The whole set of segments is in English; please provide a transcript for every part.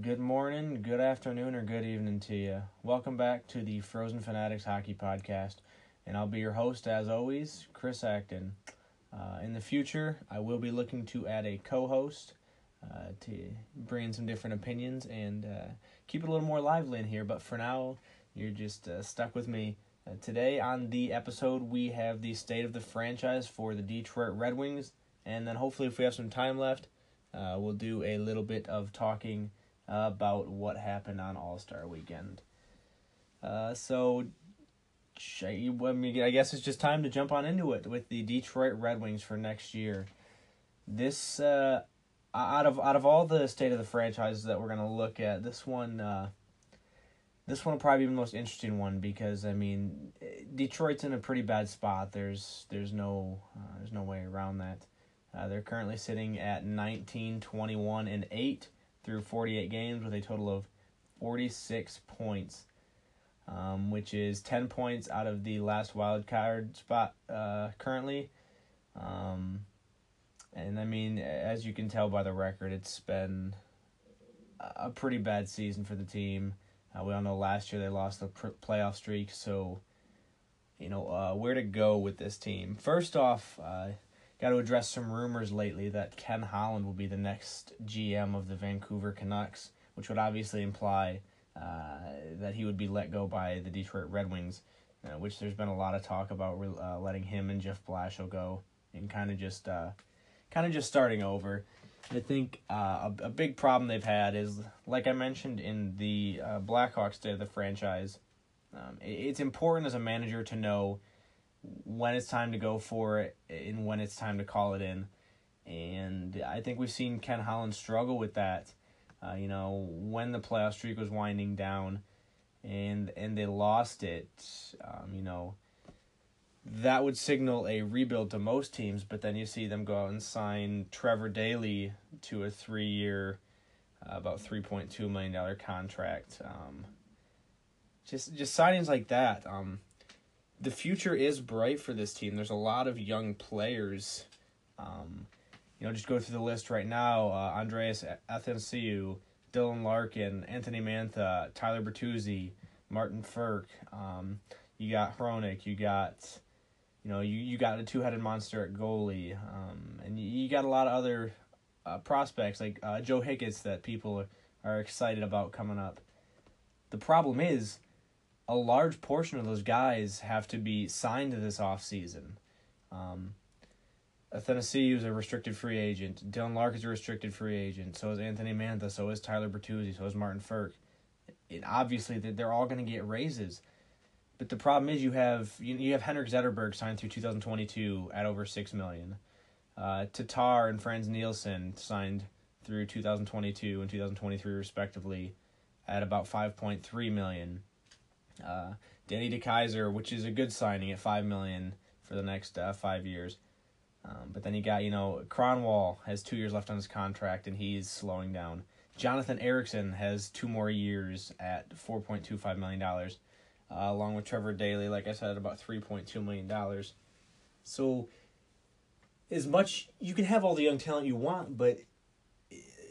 Good morning, good afternoon, or good evening to you. Welcome back to the Frozen Fanatics Hockey Podcast, and I'll be your host as always, Chris Acton. Uh, in the future, I will be looking to add a co-host uh, to bring in some different opinions and uh, keep it a little more lively in here. But for now, you're just uh, stuck with me. Uh, today on the episode, we have the state of the franchise for the Detroit Red Wings, and then hopefully, if we have some time left, uh, we'll do a little bit of talking about what happened on All Star Weekend. Uh, so, I guess it's just time to jump on into it with the Detroit Red Wings for next year. This uh, out of out of all the state of the franchises that we're gonna look at, this one uh, this one will probably be the most interesting one because I mean Detroit's in a pretty bad spot. There's there's no uh, there's no way around that. Uh, they're currently sitting at 19, 21, and 8 through 48 games with a total of 46 points, um, which is 10 points out of the last wild card spot uh, currently. Um, and I mean, as you can tell by the record, it's been a pretty bad season for the team. Uh, we all know last year they lost the pr- playoff streak, so you know uh, where to go with this team. First off, uh, got to address some rumors lately that Ken Holland will be the next GM of the Vancouver Canucks, which would obviously imply uh, that he would be let go by the Detroit Red Wings, uh, which there's been a lot of talk about uh, letting him and Jeff Blashill go and kind of just uh, kind of just starting over. I think uh, a, a big problem they've had is, like I mentioned in the uh, Blackhawks day of the franchise, um, it, it's important as a manager to know when it's time to go for it and when it's time to call it in. And I think we've seen Ken Holland struggle with that. Uh, you know, when the playoff streak was winding down and and they lost it, um, you know, that would signal a rebuild to most teams, but then you see them go out and sign Trevor Daley to a three year, uh, about $3.2 million contract. Um, just just signings like that. Um, the future is bright for this team. There's a lot of young players. Um, you know, just go through the list right now. Uh, Andreas Athanasiou, Dylan Larkin, Anthony Mantha, Tyler Bertuzzi, Martin Frk. Um, you got Hronek. You got, you know, you, you got a two headed monster at goalie. Um, and you, you got a lot of other uh, prospects like uh, Joe Hicketts that people are, are excited about coming up. The problem is a large portion of those guys have to be signed this offseason. Um, Athanasiou is a restricted free agent. Dylan Lark is a restricted free agent. So is Anthony Mantha. So is Tyler Bertuzzi. So is Martin Frk. And obviously, they're all going to get raises. But the problem is you have you, you have Henrik Zetterberg signed through 2022 at over six million. Uh, Tatar and Frans Nielsen signed through 2022 and 2023 respectively at about 5.3 million. Uh, Danny DeKeyser, which is a good signing at five million for the next uh, five years. Um, but then you got you know Kronwall has two years left on his contract and he's slowing down. Jonathan Ericsson has two more years at four point two five million dollars, uh, along with Trevor Daley, like I said, about three point two million dollars. So, as much you can have all the young talent you want, but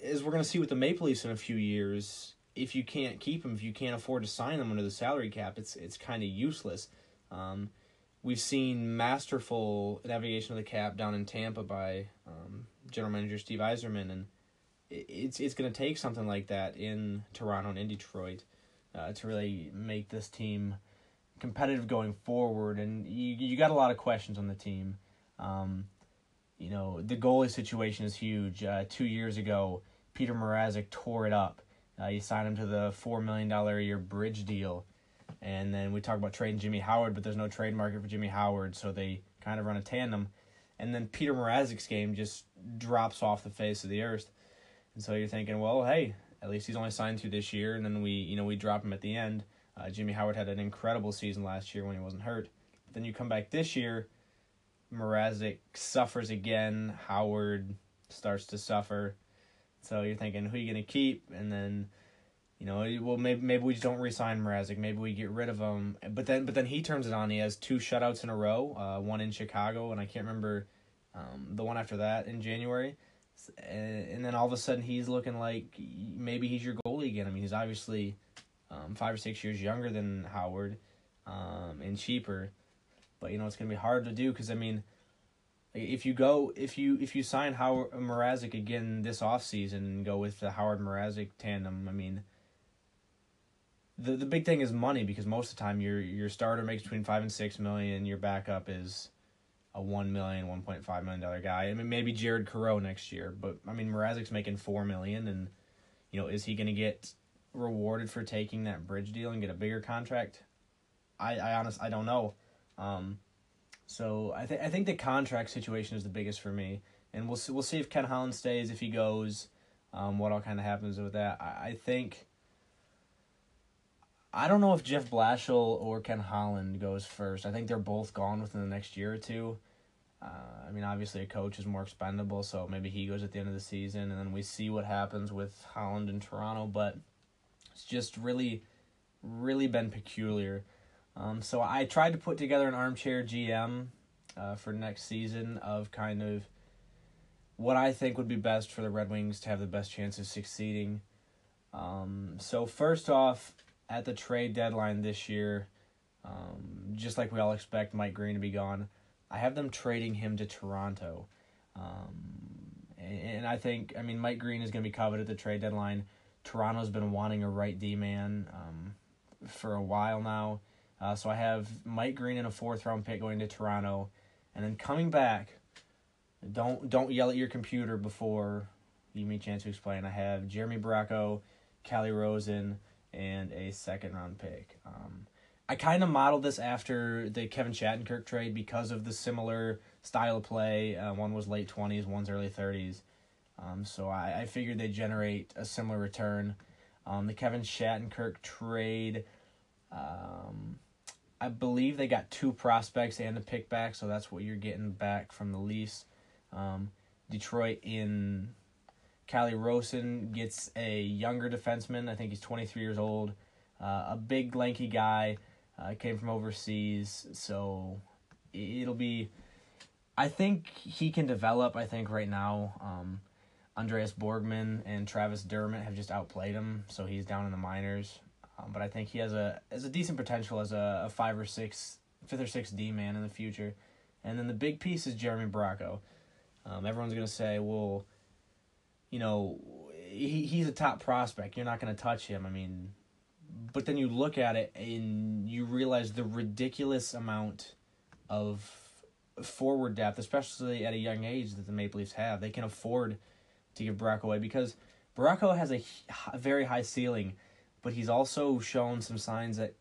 as we're gonna see with the Maple Leafs in a few years, if you can't keep them, if you can't afford to sign them under the salary cap, it's it's kind of useless. Um, we've seen masterful navigation of the cap down in Tampa by um, general manager Steve Yzerman, and it's it's going to take something like that in Toronto and in Detroit uh, to really make this team competitive going forward. And you you got a lot of questions on the team. Um, you know the goalie situation is huge. Uh, two years ago, Peter Mrazek tore it up uh, you sign him to the $4 million a year bridge deal. And then we talk about trading Jimmy Howard, but there's no trade market for Jimmy Howard, so they kind of run a tandem. And then Peter Mrazek's game just drops off the face of the earth. And so you're thinking, well, hey, at least he's only signed through this year, and then we, you know, we drop him at the end. Uh, Jimmy Howard had an incredible season last year when he wasn't hurt. But then you come back this year, Mrazek suffers again. Howard starts to suffer. So you're thinking, who are you going to keep? And then, you know, well maybe maybe we just don't resign Mrazek. Maybe we get rid of him. But then but then he turns it on. He has two shutouts in a row. Uh, one in Chicago, and I can't remember um, the one after that in January. and then all of a sudden he's looking like maybe he's your goalie again. I mean, he's obviously um, five or six years younger than Howard, um, and cheaper, but you know it's gonna be hard to do because I mean, if you go if you if you sign Howard Mrazek again this off season and go with the Howard Mrazek tandem, I mean. The, the big thing is money because most of the time your your starter makes between five and six million. Your backup is a one million, one point five million dollar guy. I mean, maybe Jared Coreau next year, but I mean, Mrazek's making four million, and you know, is he to get rewarded for taking that bridge deal and get a bigger contract? I, I honest, I don't know. Um, so I think I think the contract situation is the biggest for me, and we'll see, we'll see if Ken Holland stays, if he goes, um, what all kind of happens with that. I, I think. I don't know if Jeff Blashill or Ken Holland goes first. I think they're both gone within the next year or two. Uh, I mean, obviously, a coach is more expendable, so maybe he goes at the end of the season, and then we see what happens with Holland and Toronto. But it's just really, really been peculiar. Um, so I tried to put together an armchair GM uh, for next season of kind of what I think would be best for the Red Wings to have the best chance of succeeding. Um, so first off, at the trade deadline this year, um, just like we all expect Mike Green to be gone. I have them trading him to Toronto. Um, and, I think, I mean, Mike Green is going to be coveted at the trade deadline. Toronto's been wanting a right D man um, for a while now. Uh, so I have Mike Green in a fourth round pick going to Toronto, and then coming back. Don't don't yell at your computer before you me a chance to explain. I have Jeremy Bracco, Calle Rosen, and a second round pick. Um, I kind of modeled this after the Kevin Shattenkirk trade because of the similar style of play. Uh, one was late 20s, one's early 30s. Um, so I, I figured they'd generate a similar return. Um, the Kevin Shattenkirk trade, um, I believe they got two prospects and a pick back, so that's what you're getting back from the Leafs. Um, Detroit in Calle Rosen gets a younger defenseman. I think he's 23 years old. Uh, a big, lanky guy uh, came from overseas, so it'll be. I think he can develop. I think right now, um, Andreas Borgman and Travis Dermott have just outplayed him, so he's down in the minors. Um, but I think he has a has a decent potential as a, a five or six, fifth or sixth D man in the future. And then the big piece is Jeremy Bracco. Um, everyone's gonna say, well, you know, he he's a top prospect. You're not gonna touch him. I mean, but then you look at it and you realize the ridiculous amount of forward depth, especially at a young age that the Maple Leafs have. They can afford to give Bracco away because Bracco has a, a very high ceiling, but he's also shown some signs that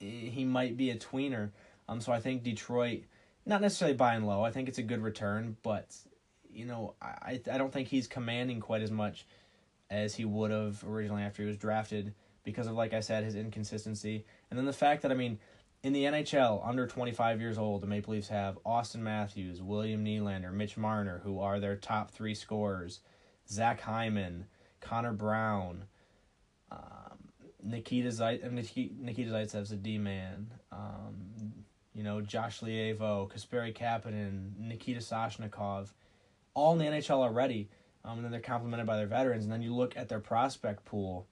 he might be a tweener. Um, so I think Detroit, not necessarily buying low. I think it's a good return, but you know, I I don't think he's commanding quite as much as he would have originally after he was drafted because of, like I said, his inconsistency. And then the fact that, I mean, in the NHL, under 25 years old, the Maple Leafs have Auston Matthews, William Nylander, Mitch Marner, who are their top three scorers, Zach Hyman, Connor Brown, um, Nikita Zayt, Nikita Zaitsev's a D man. Um, you know, Josh Leivo, Kasperi Kapanen, Nikita Soshnikov, all in the NHL already. Um, and then they're complemented by their veterans. And then you look at their prospect pool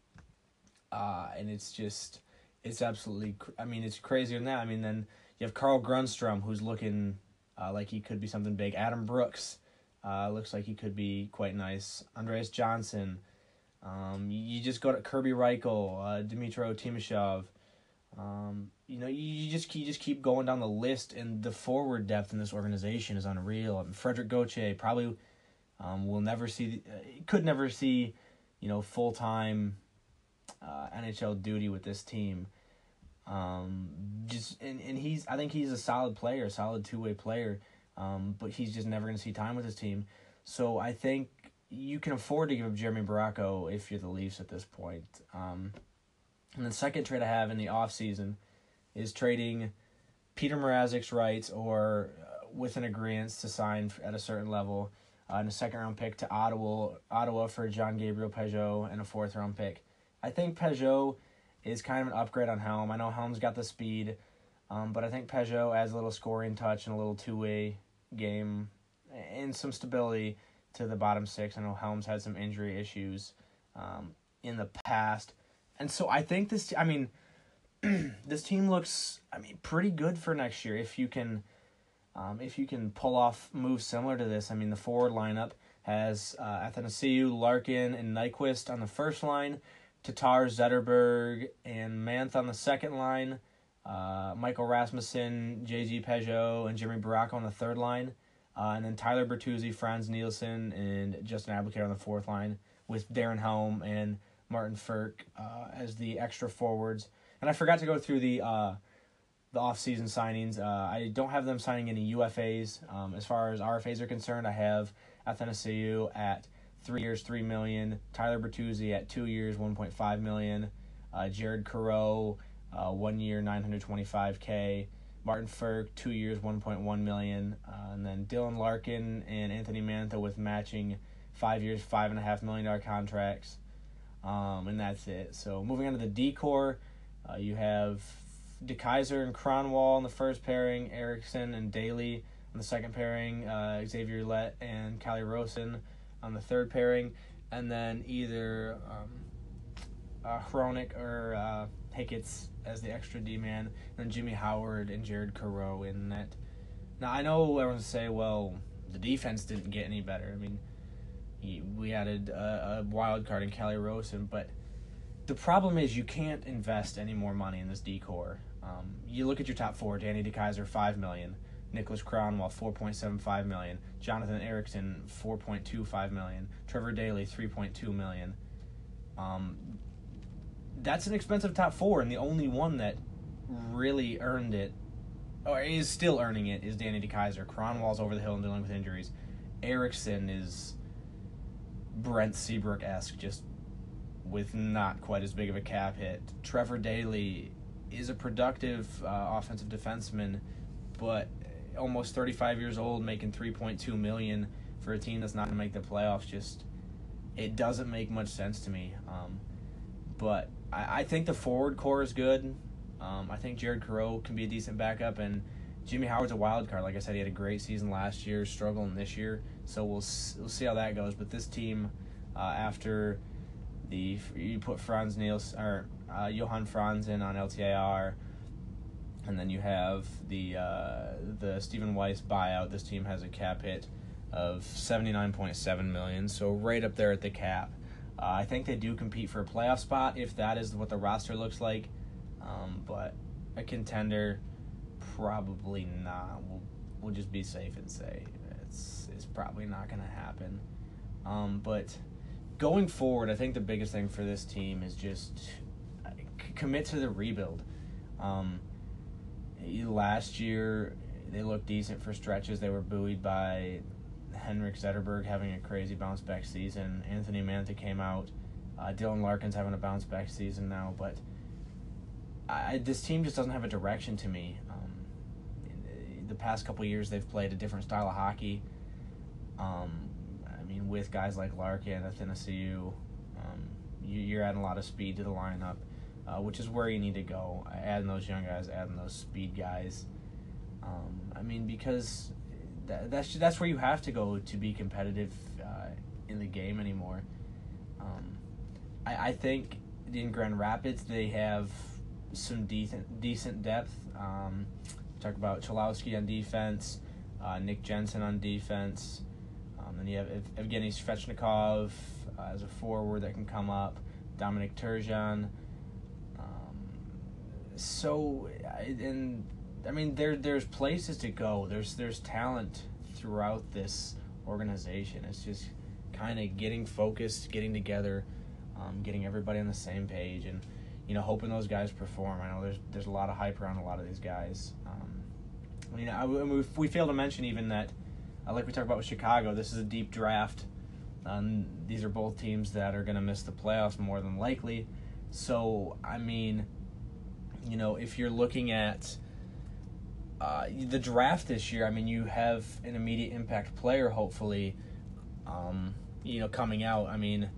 uh, and it's just it's absolutely. I mean, it's crazier than that. I mean, then you have Carl Grundstrom, who's looking uh, like he could be something big. Adam Brooks uh, looks like he could be quite nice. Andreas Johnsson. Um, you just go to Kerby Rychel, uh, Dmytro Timashov. Um, you know, you just you just keep going down the list, and the forward depth in this organization is unreal. I mean, Frederik Gauthier probably um, will never see, uh, could never see, you know, full time uh, NHL duty with this team. Um, just and, and he's I think he's a solid player, solid two way player. Um, but he's just never going to see time with his team. So I think you can afford to give up Jeremy Bracco if you're the Leafs at this point. Um, and the second trade I have in the offseason is trading Peter Mrazek's rights or uh, with an agreement to sign at a certain level uh, and a second round pick to Ottawa Ottawa for John Gabriel Pageau and a fourth round pick. I think Pageau is kind of an upgrade on Helm. I know Helm's got the speed, um, but I think Pageau adds a little scoring touch and a little two way game and some stability to the bottom six. I know Helms had some injury issues um, in the past, and so I think this. I mean, this team looks. I mean, pretty good for next year if you can. Um, if you can pull off moves similar to this, I mean, the forward lineup has uh, Athanasiou, Larkin, and Nyquist on the first line, Tatar, Zetterberg, and Manth on the second line, uh, Michael Rasmussen, JG Pageau, and Jimmy Barack on the third line, uh, and then Tyler Bertuzzi, Frans Nielsen, and Justin Abdelkader on the fourth line, with Darren Helm and Martin Frk uh, as the extra forwards. And I forgot to go through the uh, the off-season signings. Uh, I don't have them signing any UFAs. Um, as far as RFAs are concerned, I have Athanasiou at three years, three million. Tyler Bertuzzi at two years, one point five million. Uh, Jared Coreau, uh, one year, nine hundred twenty-five k. Martin Frk, two years, one point one million. Uh, and then Dylan Larkin and Anthony Mantha with matching five years, five and a half million dollar contracts. Um, and that's it. So moving on to the decor, uh, you have DeKeyser and Kronwall in the first pairing, Ericsson and Daley on the second pairing, uh, Xavier Ouellet and Calle Rosen on the third pairing, and then either um, uh, Hronek or uh, Hicketts as the extra D man, and Jimmy Howard and Jared Coreau in that. Now I know everyone's say, well, the defense didn't get any better. I mean, he, we added a, a wild card in Calle Rosen, but the problem is you can't invest any more money in this decor. Um, you look at your top four: Danny DeKeyser, five million. Nicholas Kronwall, 4.75 million. Jonathan Ericsson, 4.25 million. Trevor Daley, 3.2 million. Um, that's an expensive top four, and the only one that really earned it, or is still earning it, is Danny DeKeyser. Kronwall's over the hill and dealing with injuries. Ericsson is Brent Seabrook esque, just with not quite as big of a cap hit. Trevor Daley is a productive uh, offensive defenseman, but almost 35 years old making 3.2 million for a team that's not going to make the playoffs just it doesn't make much sense to me um, but I, I think the forward core is good um, I think Jared Coreau can be a decent backup and Jimmy Howard's a wild card like I said he had a great season last year struggling this year so we'll we'll see how that goes but this team uh, after the you put Franz Niels or uh, Johan Franzen on LTIR and then you have the uh, the Stephen Weiss buyout. This team has a cap hit of seventy nine point seven million, so right up there at the cap. Uh, I think they do compete for a playoff spot if that is what the roster looks like, um, but a contender probably not. We'll we'll just be safe and say it's it's probably not going to happen. Um, but going forward, I think the biggest thing for this team is just commit to the rebuild. Um, last year they looked decent for stretches. They were buoyed by Henrik Zetterberg having a crazy bounce back season. Anthony Mantha came out. Uh, Dylan Larkin's having a bounce back season now, but I, this team just doesn't have a direction to me. Um, the past couple years, they've played a different style of hockey. Um, I mean, with guys like Larkin, Athanasiou, um, you, you're adding a lot of speed to the lineup uh, which is where you need to go. Adding those young guys, adding those speed guys. Um, I mean, because that, that's that's where you have to go to be competitive uh, in the game anymore. Um, I, I think in Grand Rapids they have some decent decent depth. Um, talk about Cholowski on defense, uh, Nick Jensen on defense. Um, then you have Ev- Evgeny Svechnikov uh, as a forward that can come up. Dominic Turgeon so and I mean there there's places to go. There's there's talent throughout this organization. It's just kind of getting focused, getting together, um, getting everybody on the same page, and you know hoping those guys perform. I know there's there's a lot of hype around a lot of these guys. Um, you know, I, we, we fail to mention even that, uh, like we talked about with Chicago, this is a deep draft. Um, these are both teams that are going to miss the playoffs more than likely. So I mean you know, if you're looking at uh, the draft this year, I mean, you have an immediate impact player, hopefully, um, you know, coming out. I mean,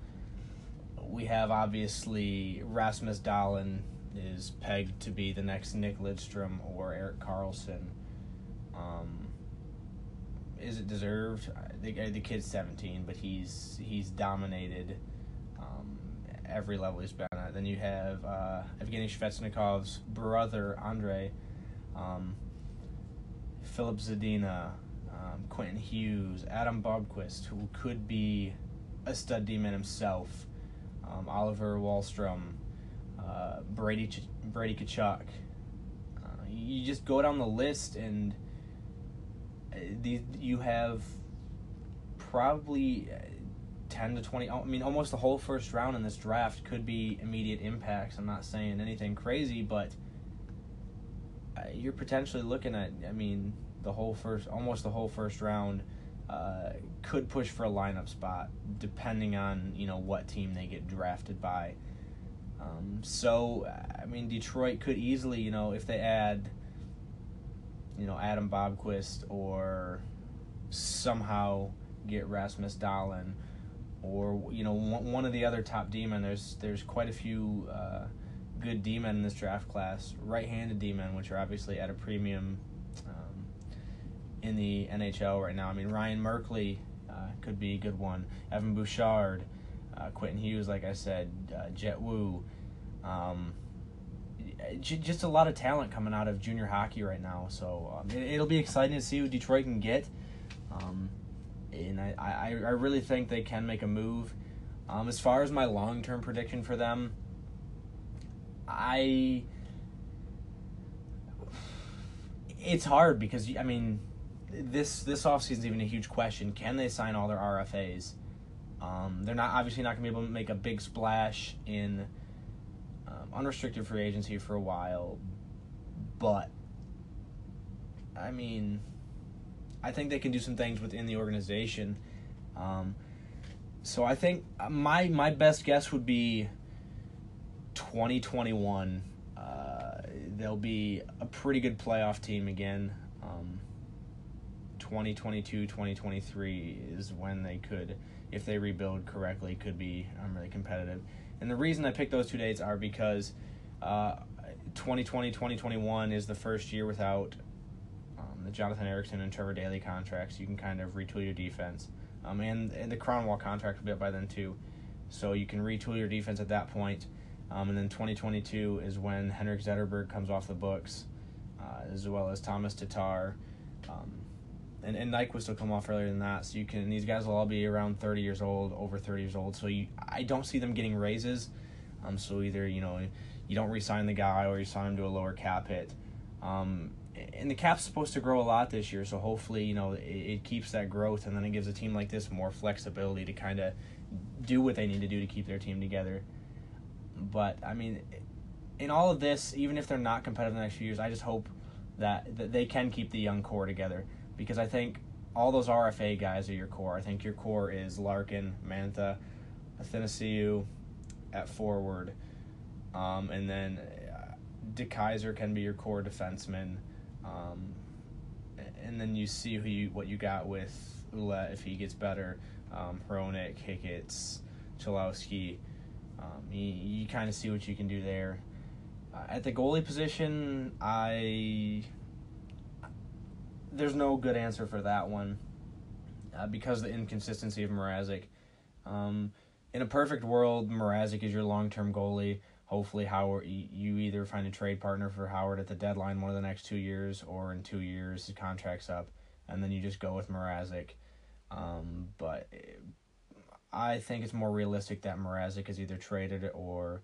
we have obviously Rasmus Dahlin is pegged to be the next Nick Lidstrom or Erik Karlsson. Um, is it deserved? The the kid's seventeen, but he's he's dominated um, every level he's been at. Then you have uh, Evgeny Svechnikov's brother Andre, um, Filip Zadina, um, Quentin Hughes, Adam Boqvist, who could be a stud demon himself, um, Oliver Wahlstrom, uh, Brady Ch- Brady Tkachuk. Uh, you just go down the list and uh, these you have probably uh, 10 to 20 i mean almost the whole first round in this draft could be immediate impacts i'm not saying anything crazy but you're potentially looking at i mean the whole first almost the whole first round uh, could push for a lineup spot depending on you know what team they get drafted by um, so i mean detroit could easily you know if they add you know Adam Boqvist or somehow get Rasmus Dahlin or you know one, of the other top D-men. There's there's quite a few uh, good D-men in this draft class, right-handed D-men, which are obviously at a premium um, in the NHL right now. I mean Ryan Merkley uh, could be a good one. Evan Bouchard, uh, Quentin Hughes, like I said, uh, Jett Woo. Um, just a lot of talent coming out of junior hockey right now. So um, it, will be exciting to see who Detroit can get. Um, and I, I, I really think they can make a move. Um, as far as my long term prediction for them, I. It's hard because I mean, this this offseason is even a huge question. Can they sign all their RFAs? Um, they're not obviously not going to be able to make a big splash in unrestricted free agency for a while, but I mean, I think they can do some things within the organization. Um, so I think my my best guess would be 2021. Uh, they'll be a pretty good playoff team again. Um, 2022, 2023 is when they could, if they rebuild correctly, could be um, really competitive. And the reason I picked those two dates are because uh, 2020 2021 is the first year without um, the Jonathan Ericsson and Trevor Daley contracts. You can kind of retool your defense. Um, and, and the Kronwall contract will be up by then too. So you can retool your defense at that point. Um, and then 2022 is when Henrik Zetterberg comes off the books, uh, as well as Thomas Tatar. Um, and, and Nyquist will come off earlier than that. So you can these guys will all be around 30 years old, over 30 years old. So you I don't see them getting raises. Um, so either you know you don't resign the guy or you sign him to a lower cap hit. Um, and the cap's supposed to grow a lot this year, so hopefully you know it, it keeps that growth, and then it gives a team like this more flexibility to kind of do what they need to do to keep their team together. But I mean, in all of this, even if they're not competitive in the next few years, I just hope that, that they can keep the young core together because I think all those RFA guys are your core. I think your core is Larkin, Mantha, Athanasiou at forward, um, and then uh, Kaiser can be your core defenseman. Um, and then you see who you what you got with Ouellet if he gets better. Um, Hronek, Hicketts, Cholowski. Um, you, you kind of see what you can do there. Uh, at the goalie position, I there's no good answer for that one uh, because of the inconsistency of Mrazek. Um, in a perfect world, Mrazek is your long term goalie. Hopefully, Howard, you either find a trade partner for Howard at the deadline one of the next two years, or in two years his contract's up, and then you just go with Mrazek. Um, but I think it's more realistic that Mrazek is either traded or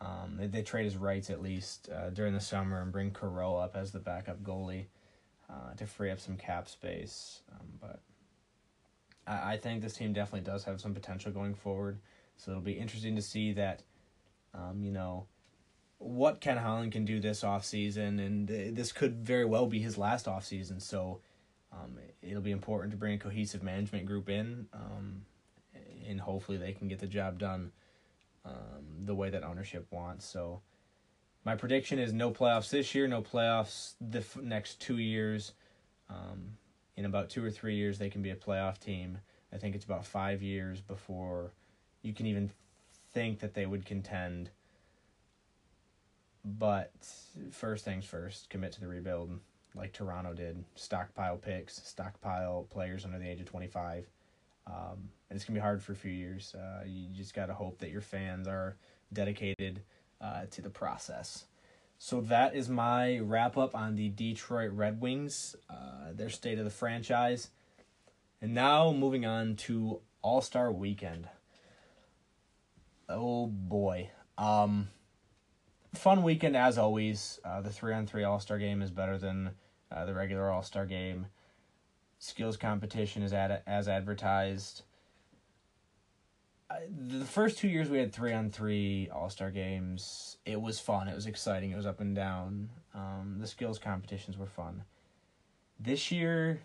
um, they, they trade his rights at least uh, during the summer and bring Carroll up as the backup goalie uh, to free up some cap space. Um, but I, I think this team definitely does have some potential going forward. So it'll be interesting to see that, um, you know, what Ken Holland can do this off season, and this could very well be his last off season. So um, it'll be important to bring a cohesive management group in, um, and hopefully they can get the job done um, the way that ownership wants. So my prediction is no playoffs this year, no playoffs the f- next two years. Um, in about two or three years, they can be a playoff team. I think it's about five years before you can even think that they would contend. But first things first, commit to the rebuild. like Toronto did. Stockpile picks, stockpile players under the age of 25. Um, and it's to be hard for a few years. Uh, you just got to hope that your fans are dedicated uh, to the process. So that is my wrap up on the Detroit Red Wings, uh, their state of the franchise. And now moving on to All Star Weekend. Oh boy. Um, fun weekend as always. Uh, the three on three All Star game is better than uh, the regular All Star game. Skills competition is at as advertised. the first two years we had three on three All Star games. It was fun. It was exciting. It was up and down. Um, the skills competitions were fun. This year,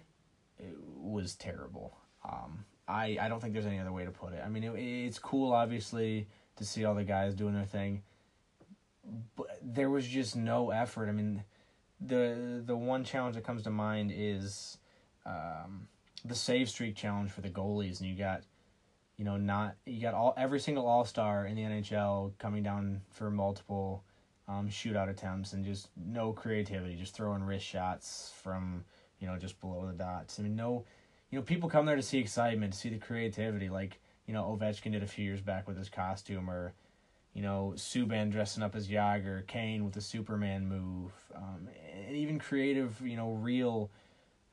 it was terrible. Um, I I don't think there's any other way to put it. I mean, it, it's cool obviously to see all the guys doing their thing but there was just no effort. I mean, the the one challenge that comes to mind is um, the save streak challenge for the goalies, and you got, you know, not you got all every single All Star in the NHL coming down for multiple um, shootout attempts, and just no creativity, just throwing wrist shots from you know just below the dots. I mean, no, you know, people come there to see excitement, to see the creativity, like you know Ovechkin did a few years back with his costume, or you know, Subban dressing up as Jagr, Kane with the Superman move, um, and even creative, you know, real.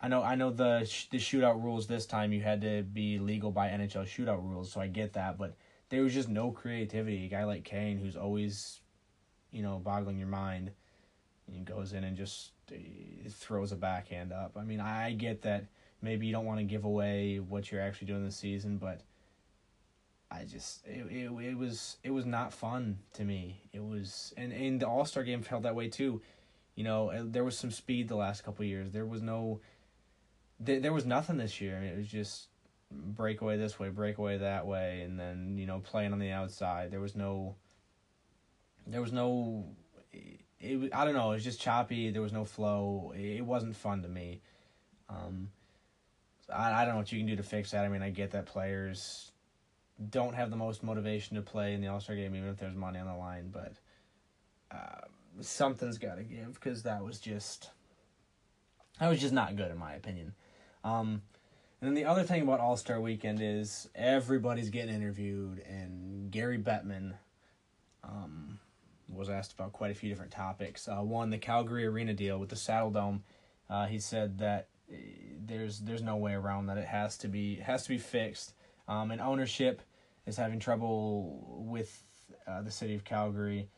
I know, I know the sh- the shootout rules this time you had to be legal by NHL shootout rules, so I get that, but there was just no creativity. A guy like Kane, who's always, you know, boggling your mind, and goes in and just throws a backhand up. I mean, I get that maybe you don't want to give away what you're actually doing this season, but I just it, it, it was it was not fun to me. It was and and the All Star game felt that way too. You know, uh, there was some speed the last couple years. There was no there, there was nothing this year. I mean, it was just breakaway this way, breakaway that way, and then you know playing on the outside. There was no. There was no. It, it I don't know. It was just choppy. There was no flow. It, it wasn't fun to me. Um, I I don't know what you can do to fix that. I mean, I get that players don't have the most motivation to play in the All Star game, even if there's money on the line. But uh, something's got to give because that was just that was just not good in my opinion. Um, and then the other thing about All Star Weekend is everybody's getting interviewed, and Gary Bettman um, was asked about quite a few different topics. Uh, one, the Calgary Arena deal with the Saddledome. Uh, he said that eh, there's there's no way around that. It has to be has to be fixed. Um, and ownership is having trouble with uh, the city of Calgary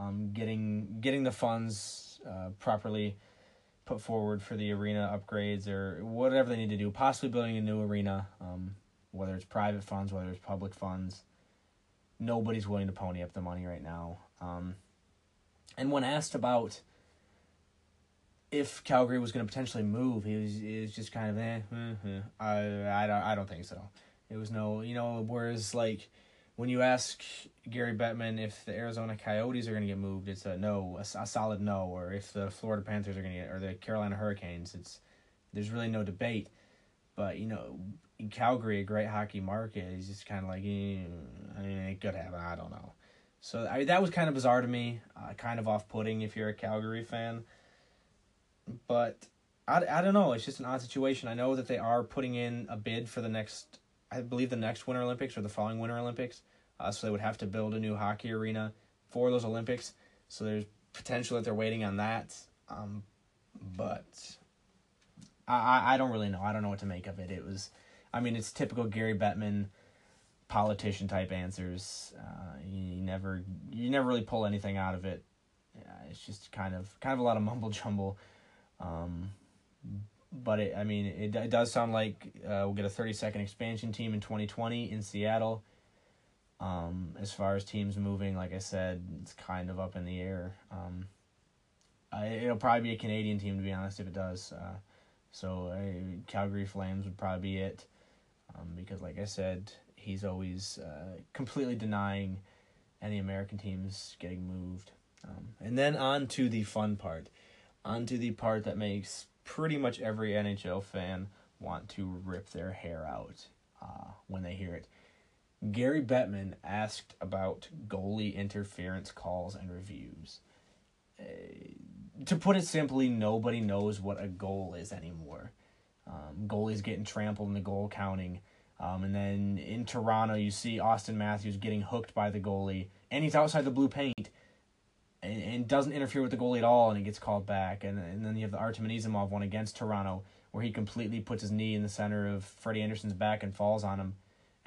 um, getting getting the funds uh, properly put forward for the arena upgrades or whatever they need to do. Possibly building a new arena, um, whether it's private funds, whether it's public funds. Nobody's willing to pony up the money right now. Um, and when asked about if Calgary was going to potentially move, he was, he was just kind of eh, eh, eh. I, I, don't, I don't think so. It was no, you know, whereas like when you ask Gary Bettman if the Arizona Coyotes are going to get moved, it's a no, a, a, solid no. Or if the Florida Panthers are going to get, or the Carolina Hurricanes, it's there's really no debate. But you know, in Calgary, a great hockey market, is just kind of like, eh, I mean, it could happen. I don't know. So I, that was kind of bizarre to me, uh, kind of off putting if you're a Calgary fan. But I, I don't know. It's just an odd situation. I know that they are putting in a bid for the next I believe the next Winter Olympics or the following Winter Olympics. Uh, so they would have to build a new hockey arena for those Olympics. So there's potential that they're waiting on that. Um, but I, I don't really know. I don't know what to make of it. It was, I mean, it's typical Gary Bettman politician type answers. Uh, you, you never you never really pull anything out of it. Yeah, it's just kind of kind of a lot of mumble jumble. Um, but it, I mean, it, it does sound like uh, we'll get a 30 second expansion team in 2020 in Seattle. Um, as far as teams moving, like I said, it's kind of up in the air. Um, I, it'll probably be a Canadian team, to be honest, if it does. Uh, so Calgary Flames would probably be it, um, because like I said, he's always uh, completely denying any American teams getting moved. Um, and then on to the fun part, on to the part that makes pretty much every NHL fan want to rip their hair out uh, when they hear it. Gary Bettman asked about goalie interference calls and reviews. Uh, to put it simply, nobody knows what a goal is anymore. Um, goalies getting trampled in the goal counting. Um, and then in Toronto, you see Auston Matthews getting hooked by the goalie, and he's outside the blue paint, and, and doesn't interfere with the goalie at all, and it gets called back. And and then you have the Artem Anisimov one against Toronto, where he completely puts his knee in the center of Freddie Andersen's back and falls on him,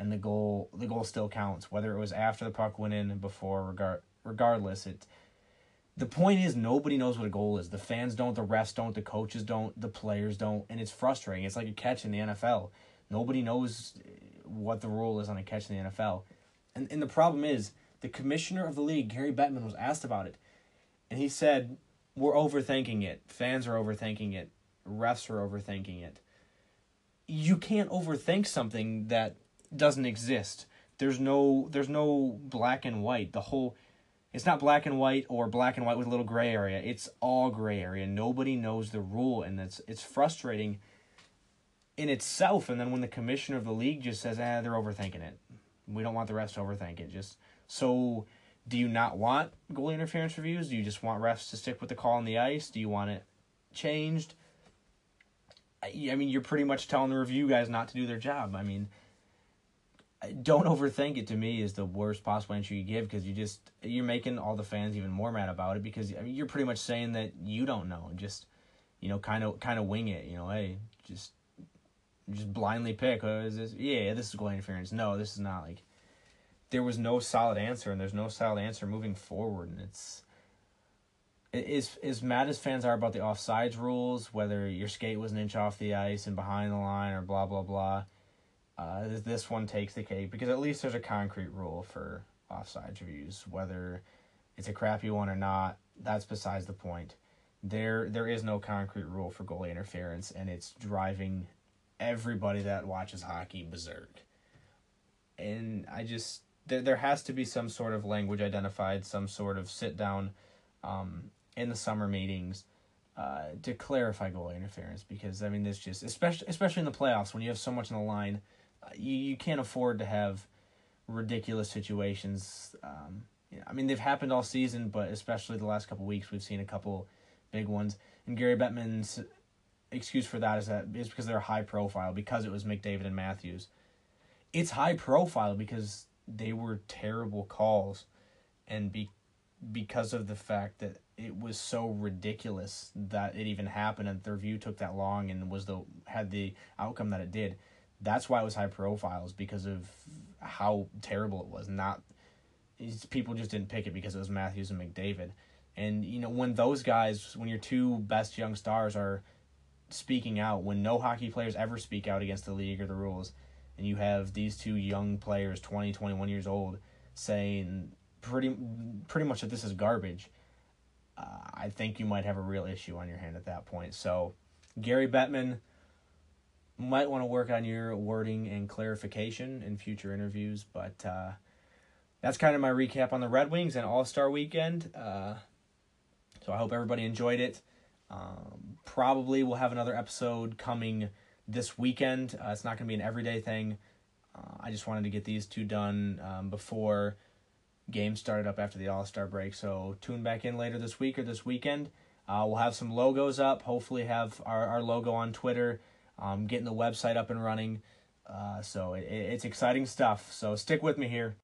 and the goal the goal still counts, whether it was after the puck went in and before. Regard regardless, it. The point is, nobody knows what a goal is. The fans don't, the refs don't, the coaches don't, the players don't, and it's frustrating. It's like a catch in the NFL Nobody knows what the rule is on a catch in the NFL. And, and the problem is, the commissioner of the league, Gary Bettman, was asked about it. And he said, We're overthinking it. Fans are overthinking it. Refs are overthinking it. You can't overthink something that doesn't exist. There's no there's no black and white. The whole it's not black and white or black and white with a little gray area. It's all gray area. Nobody knows the rule and it's it's frustrating in itself. And then when the commissioner of the league just says, "Ah, they're overthinking it. We don't want the refs to overthink it." Just so, do you not want goalie interference reviews? Do you just want refs to stick with the call on the ice? Do you want it changed? I mean, you're pretty much telling the review guys not to do their job. I mean, don't overthink it. To me, is the worst possible answer you give because you just you're making all the fans even more mad about it because I mean, you're pretty much saying that you don't know. Just you know, kind of kind of wing it. You know, hey, just just blindly pick. Oh, is this? Yeah, this is goal interference. No, this is not. Like, there was no solid answer, and there's no solid answer moving forward, and it's. As, as mad as fans are about the offsides rules, whether your skate was an inch off the ice and behind the line or blah blah blah, uh, this one takes the cake because at least there's a concrete rule for offsides reviews. Whether it's a crappy one or not, that's besides the point. There there is no concrete rule for goalie interference, and it's driving everybody that watches hockey berserk. And I just there there has to be some sort of language identified, some sort of sit down um, in the summer meetings uh, to clarify goal interference because I mean this just especially especially in the playoffs when you have so much on the line, you you can't afford to have ridiculous situations. Um, I mean they've happened all season, but especially the last couple weeks we've seen a couple big ones. And Gary Bettman's excuse for that is that is because they're high profile because it was McDavid and Matthews. It's high profile because they were terrible calls, and be because of the fact that it was so ridiculous that it even happened and the review took that long and was the had the outcome that it did. That's why it was high profiles because of how terrible it was. Not people just didn't pick it because it was Matthews and McDavid. And you know when those guys, when your two best young stars are speaking out when no hockey players ever speak out against the league or the rules. And you have these two young players, 20, 21 years old, saying pretty pretty much that this is garbage. Uh, I think you might have a real issue on your hand at that point. So, Gary Bettman might want to work on your wording and clarification in future interviews, but uh, that's kind of my recap on the Red Wings and All Star Weekend. Uh, so I hope everybody enjoyed it. Um, probably we'll have another episode coming this weekend. Uh, it's not going to be an everyday thing. Uh, I just wanted to get these two done um, before games started up after the All Star break. So tune back in later this week or this weekend. Uh, we'll have some logos up. Hopefully, have our, our logo on Twitter. Um, getting the website up and running. Uh, so it, it's exciting stuff. So stick with me here.